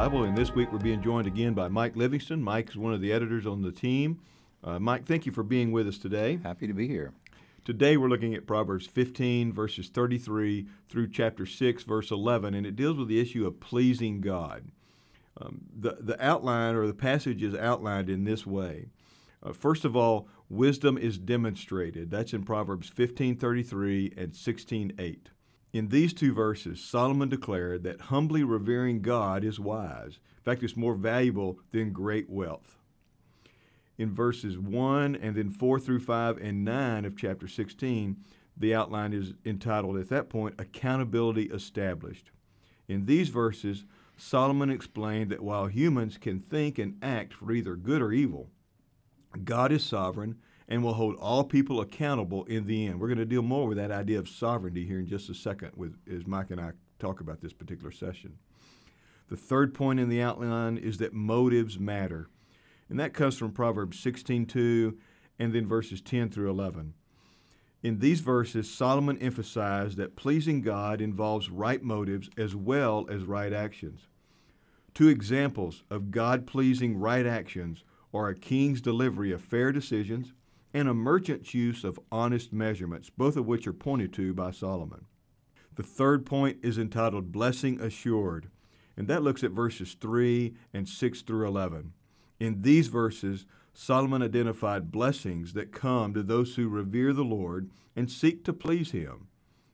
Bible, and this week we're being joined again by Mike Livingston. Mike is one of the editors on the team. Uh, Mike, thank you for being with us today. Happy to be here. Today we're looking at Proverbs 15, verses 33 through chapter 6, verse 11, and it deals with the issue of pleasing God. Um, the, the outline or the passage is outlined in this way. Uh, first of all, wisdom is demonstrated. That's in Proverbs 15:33 and 16:8. In these two verses, Solomon declared that humbly revering God is wise. In fact, it's more valuable than great wealth. In verses 1 and then 4 through 5 and 9 of chapter 16, the outline is entitled at that point, Accountability Established. In these verses, Solomon explained that while humans can think and act for either good or evil, God is sovereign and will hold all people accountable in the end. We're going to deal more with that idea of sovereignty here in just a second with, as Mike and I talk about this particular session. The third point in the outline is that motives matter. And that comes from Proverbs 16:2 and then verses 10 through 11. In these verses, Solomon emphasized that pleasing God involves right motives as well as right actions. Two examples of God pleasing right actions are a king's delivery of fair decisions and a merchant's use of honest measurements, both of which are pointed to by Solomon. The third point is entitled Blessing Assured, and that looks at verses 3 and 6 through 11. In these verses, Solomon identified blessings that come to those who revere the Lord and seek to please Him.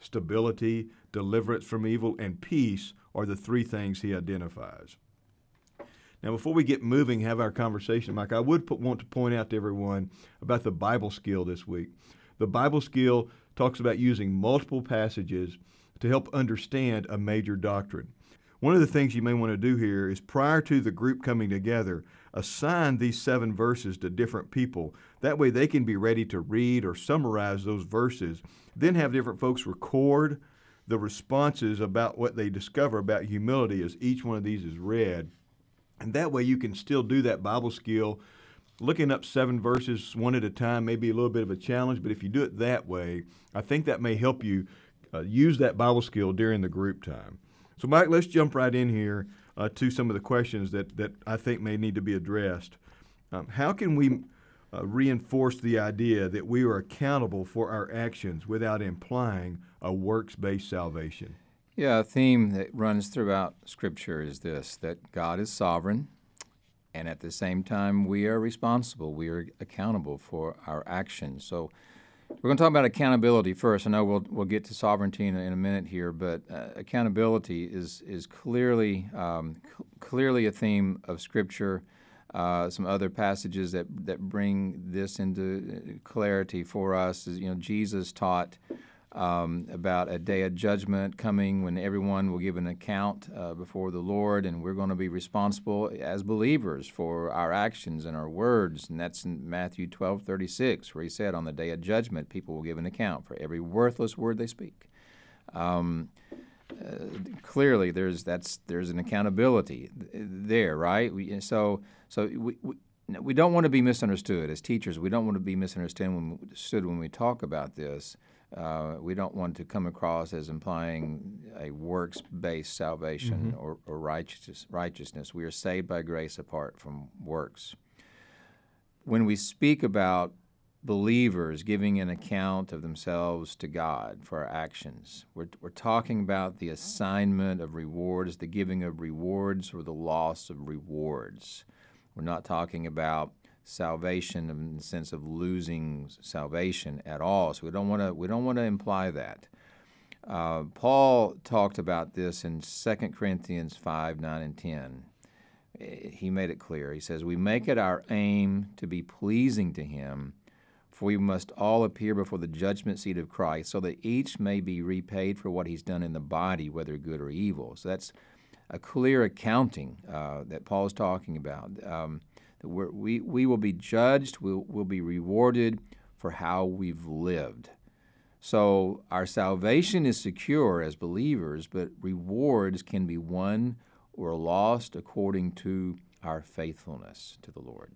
Stability, deliverance from evil, and peace are the three things he identifies. Now, before we get moving, have our conversation, Mike, I would put, want to point out to everyone about the Bible skill this week. The Bible skill talks about using multiple passages to help understand a major doctrine. One of the things you may want to do here is prior to the group coming together, assign these seven verses to different people. That way they can be ready to read or summarize those verses. Then have different folks record the responses about what they discover about humility as each one of these is read. And that way you can still do that Bible skill. Looking up seven verses one at a time may be a little bit of a challenge, but if you do it that way, I think that may help you uh, use that Bible skill during the group time. So, Mike, let's jump right in here uh, to some of the questions that, that I think may need to be addressed. Um, how can we uh, reinforce the idea that we are accountable for our actions without implying a works based salvation? Yeah, a theme that runs throughout Scripture is this that God is sovereign, and at the same time, we are responsible. We are accountable for our actions. So, we're going to talk about accountability first. I know we'll, we'll get to sovereignty in a, in a minute here, but uh, accountability is, is clearly, um, c- clearly a theme of Scripture. Uh, some other passages that, that bring this into uh, clarity for us is, you know, Jesus taught um, about a day of judgment coming when everyone will give an account uh, before the Lord, and we're going to be responsible as believers for our actions and our words. And that's in Matthew 12 36, where he said, On the day of judgment, people will give an account for every worthless word they speak. Um, uh, clearly, there's that's there's an accountability there, right? We, so so we, we we don't want to be misunderstood as teachers. We don't want to be misunderstood when, when we talk about this. Uh, we don't want to come across as implying a works-based salvation mm-hmm. or, or righteousness, righteousness. We are saved by grace apart from works. When we speak about believers giving an account of themselves to God for our actions, we're, we're talking about the assignment of rewards, the giving of rewards, or the loss of rewards. We're not talking about salvation in the sense of losing salvation at all. So we don't want to we don't want to imply that. Uh, Paul talked about this in 2 Corinthians 5, 9, and 10. He made it clear. He says, We make it our aim to be pleasing to him, for we must all appear before the judgment seat of Christ, so that each may be repaid for what he's done in the body, whether good or evil. So that's a clear accounting uh, that Paul's talking about. Um, we we, will be judged, we'll, we'll be rewarded for how we've lived. So our salvation is secure as believers, but rewards can be won or lost according to our faithfulness to the Lord.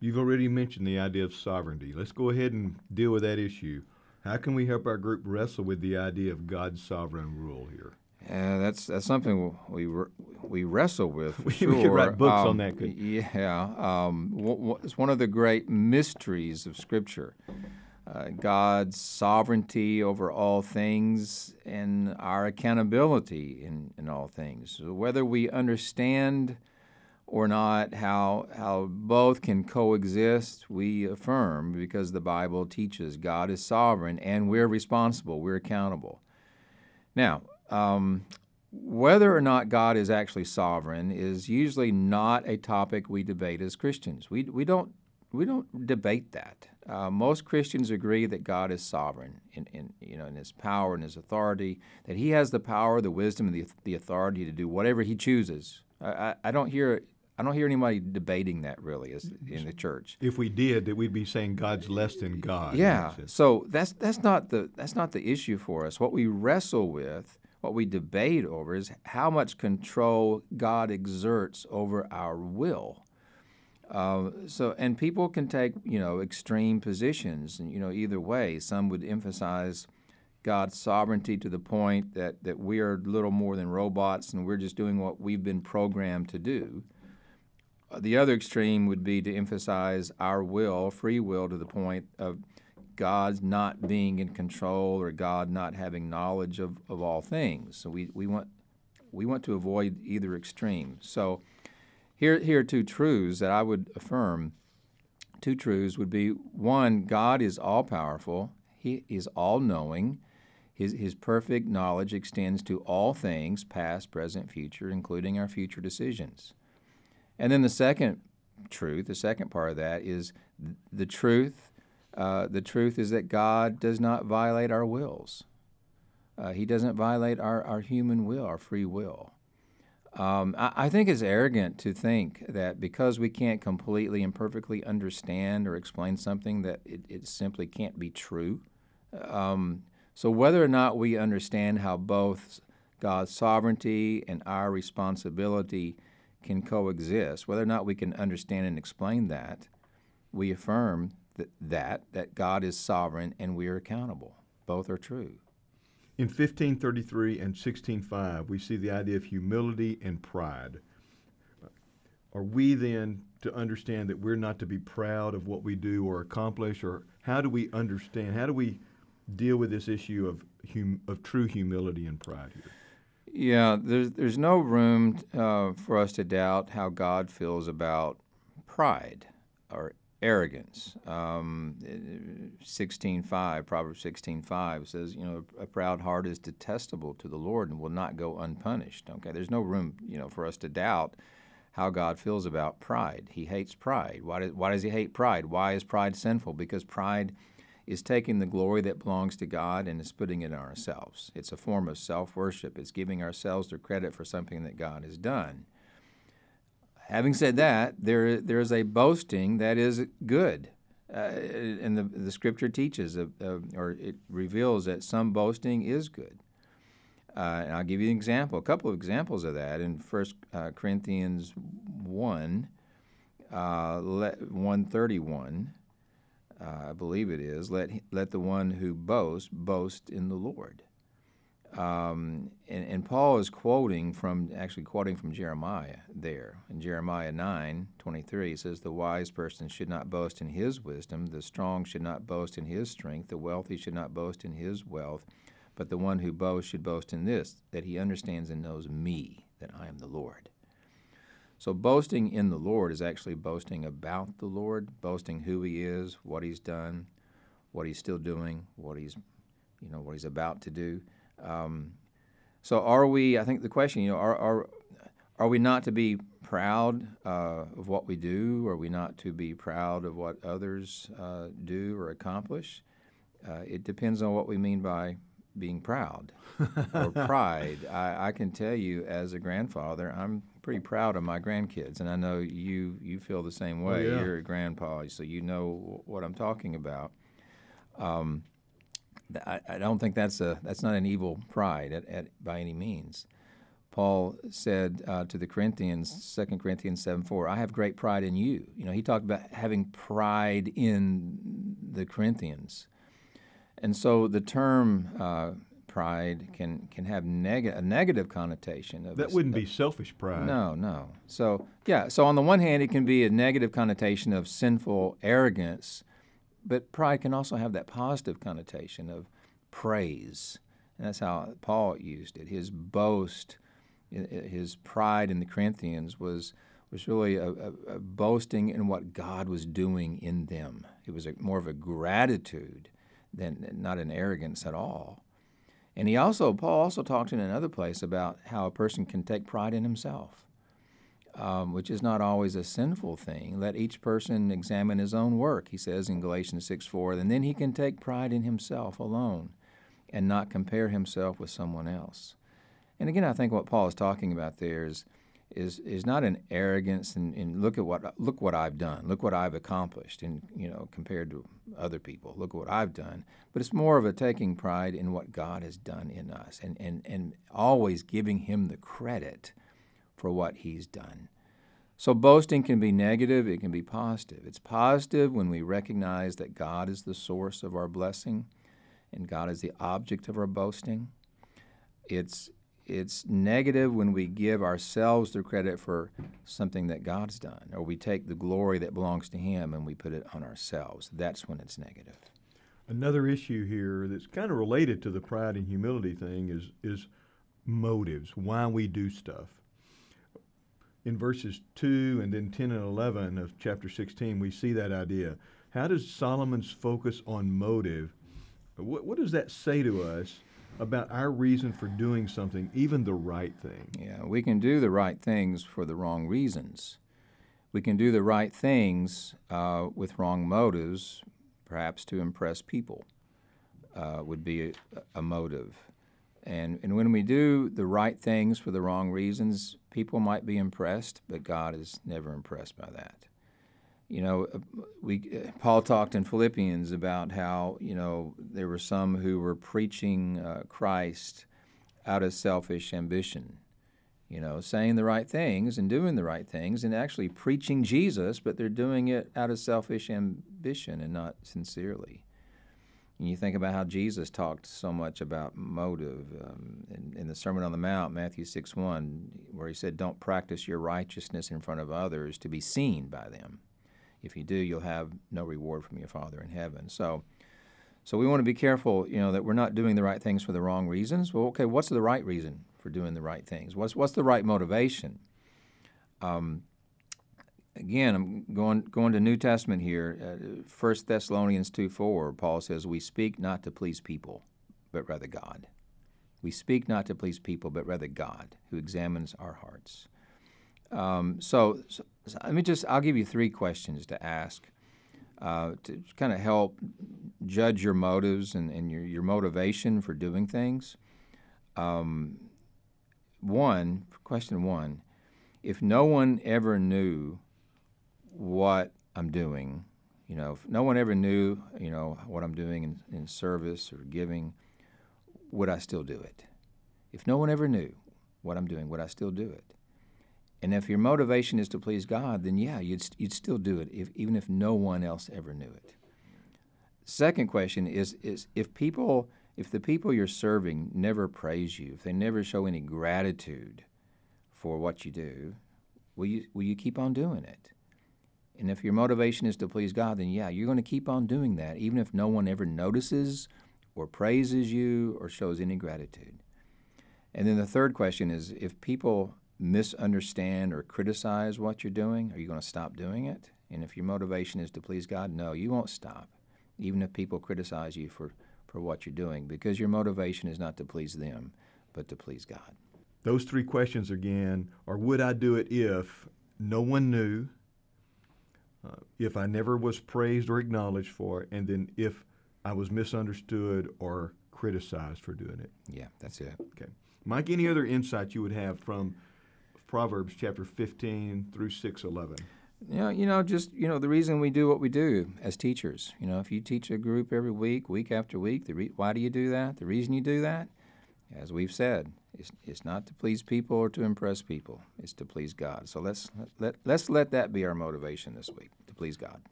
You've already mentioned the idea of sovereignty. Let's go ahead and deal with that issue. How can we help our group wrestle with the idea of God's sovereign rule here? Uh, that's that's something we we wrestle with. We- sure. could write books on Um, that, couldn't Yeah, um, w- w- it's one of the great mysteries of Scripture. Uh, God's sovereignty over all things and our accountability in, in all things. So whether we understand or not how how both can coexist, we affirm because the Bible teaches God is sovereign and we're responsible, we're accountable. Now, um, whether or not God is actually sovereign is usually not a topic we debate as Christians. We, we don't we don't debate that. Uh, most Christians agree that God is sovereign in, in you know in His power and His authority. That He has the power, the wisdom, and the, the authority to do whatever He chooses. I, I, I don't hear I don't hear anybody debating that really as, in the church. If we did, that we'd be saying God's less than God. Yeah. So that's that's not the that's not the issue for us. What we wrestle with, what we debate over, is how much control God exerts over our will. Uh, so, and people can take you know extreme positions, and you know either way. Some would emphasize God's sovereignty to the point that that we are little more than robots, and we're just doing what we've been programmed to do. The other extreme would be to emphasize our will, free will, to the point of God's not being in control or God not having knowledge of, of all things. So we, we want we want to avoid either extreme. So here here are two truths that I would affirm. Two truths would be one, God is all powerful, He is all knowing. His, his perfect knowledge extends to all things, past, present, future, including our future decisions. And then the second truth, the second part of that is th- the truth. Uh, the truth is that God does not violate our wills. Uh, he doesn't violate our, our human will, our free will. Um, I, I think it's arrogant to think that because we can't completely and perfectly understand or explain something, that it, it simply can't be true. Um, so, whether or not we understand how both God's sovereignty and our responsibility can coexist, whether or not we can understand and explain that, we affirm that, that, that God is sovereign and we are accountable. Both are true. In 1533 and 1605, we see the idea of humility and pride. Are we then to understand that we're not to be proud of what we do or accomplish, or how do we understand? How do we deal with this issue of hum, of true humility and pride here? Yeah, there's there's no room uh, for us to doubt how God feels about pride or arrogance. Um, sixteen five, Proverbs sixteen five says, you know, a proud heart is detestable to the Lord and will not go unpunished. Okay, there's no room, you know, for us to doubt how God feels about pride. He hates pride. Why does why does he hate pride? Why is pride sinful? Because pride is taking the glory that belongs to God and is putting it on ourselves. It's a form of self worship. It's giving ourselves the credit for something that God has done. Having said that, there there is a boasting that is good, uh, and the the Scripture teaches, uh, uh, or it reveals that some boasting is good. Uh, and I'll give you an example, a couple of examples of that in First uh, Corinthians one, uh, one thirty one. I believe it is. Let let the one who boasts boast in the Lord. Um, and, and Paul is quoting from actually quoting from Jeremiah there in Jeremiah nine twenty three. He says, "The wise person should not boast in his wisdom; the strong should not boast in his strength; the wealthy should not boast in his wealth, but the one who boasts should boast in this: that he understands and knows me, that I am the Lord." So boasting in the Lord is actually boasting about the Lord, boasting who He is, what He's done, what He's still doing, what He's, you know, what He's about to do. Um, so are we? I think the question, you know, are are are we not to be proud uh, of what we do? Are we not to be proud of what others uh, do or accomplish? Uh, it depends on what we mean by being proud or pride. I, I can tell you, as a grandfather, I'm pretty proud of my grandkids, and I know you you feel the same way. yeah. You're a grandpa, so you know what I'm talking about. Um, I, I don't think that's a that's not an evil pride at, at, by any means. Paul said uh, to the Corinthians, 2 Corinthians 7 4, I have great pride in you. You know, he talked about having pride in the Corinthians. And so the term uh, pride can can have neg- a negative connotation. Of That a- wouldn't be selfish pride. No, no. So yeah. So on the one hand, it can be a negative connotation of sinful arrogance, but pride can also have that positive connotation of praise, and that's how Paul used it. His boast, his pride in the Corinthians was was really a, a, a boasting in what God was doing in them. It was a, more of a gratitude than not an arrogance at all. And he also, Paul also talked in another place about how a person can take pride in himself, um, which is not always a sinful thing. Let each person examine his own work, he says in Galatians 6 4, and then he can take pride in himself alone and not compare himself with someone else. And again, I think what Paul is talking about there is is is not an arrogance and, and look at what look what I've done, look what I've accomplished, and you know compared to other people, look at what I've done. But it's more of a taking pride in what God has done in us, and and and always giving Him the credit for what He's done. So boasting can be negative, it can be positive. It's positive when we recognize that God is the source of our blessing, and God is the object of our boasting. It's it's negative when we give ourselves the credit for something that God's done, or we take the glory that belongs to Him and we put it on ourselves. That's when it's negative. Another issue here that's kind of related to the pride and humility thing is is motives, why we do stuff. In verses 2 and then 10 and 11 of chapter 16, we see that idea. How does Solomon's focus on motive, what, what does that say to us about our reason for doing something, even the right thing? Yeah, we can do the right things for the wrong reasons. We can do the right things uh, with wrong motives, perhaps to impress people, uh, would be a, a motive. And, and when we do the right things for the wrong reasons, people might be impressed, but God is never impressed by that. You know, uh, we uh, Paul talked in Philippians about how you know there were some who were preaching uh, Christ out of selfish ambition. You know, saying the right things and doing the right things and actually preaching Jesus, but they're doing it out of selfish ambition and not sincerely. And you think about how Jesus talked so much about motive um, in, in, the Sermon on the Mount, Matthew 6 1, where he said, Don't practice your righteousness in front of others to be seen by them. If you do, you'll have no reward from your Father in heaven. So, so we want to be careful, you know, that we're not doing the right things for the wrong reasons. Well, okay, what's the right reason for doing the right things? What's what's the right motivation? Um, again, I'm going going to New Testament here. First uh, Thessalonians two four. Paul says, "We speak not to please people, but rather God. We speak not to please people, but rather God, who examines our hearts." Um, so, so, so, let me just I'll give you three questions to ask uh, to kind of help judge your motives and, and your, your motivation for doing things. Um, one, question one, if no one ever knew what I'm doing, you know, if no one ever knew, you know, what I'm doing in, in service or giving, would I still do it? If no one ever knew what I'm doing, would I still do it? And if your motivation is to please God, then yeah, you'd, you'd still do it, if, even if no one else ever knew it. Second question is, is if people, if the people you're serving never praise you, if they never show any gratitude for what you do, will you, will you keep on doing it? And if your motivation is to please God, then yeah, you're going to keep on doing that, even if no one ever notices or praises you or shows any gratitude. And then the third question is if people misunderstand or criticize what you're doing, are you going to stop doing it? And if your motivation is to please God, no, you won't stop, even if people criticize you for, for what you're doing, because your motivation is not to please them, but to please God. Those three questions again are Would I do it if no one knew, uh, if I never was praised or acknowledged for it, and then if I was misunderstood or criticized for doing it? Yeah, that's it. Okay. Mike, any other insight you would have from Proverbs chapter 15 through 611? You know, you know, just you know, the reason we do what we do as teachers. You know, if you teach a group every week, week after week, the re- why do you do that? The reason you do that, as we've said, it's, it's not to please people or to impress people. It's to please God. So let's let let's let that be our motivation this week to please God.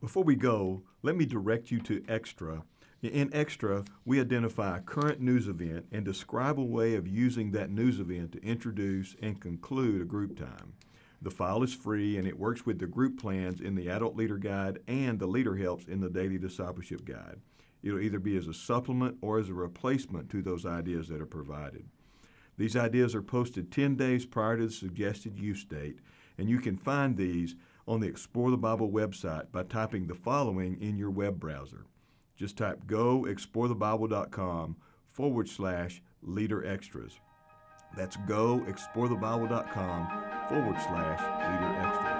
Before we go, let me direct you to Extra. In Extra, we identify a current news event and describe a way of using that news event to introduce and conclude a group time. The file is free and it works with the group plans in the Adult Leader Guide and the Leader Helps in the Daily Discipleship Guide. It'll either be as a supplement or as a replacement to those ideas that are provided. These ideas are posted 10 days prior to the suggested use date, and you can find these on the Explore the Bible website by typing the following in your web browser. Just type goexplorethebible.com forward slash leader extras. That's goexplorethebible.com forward slash leader extras.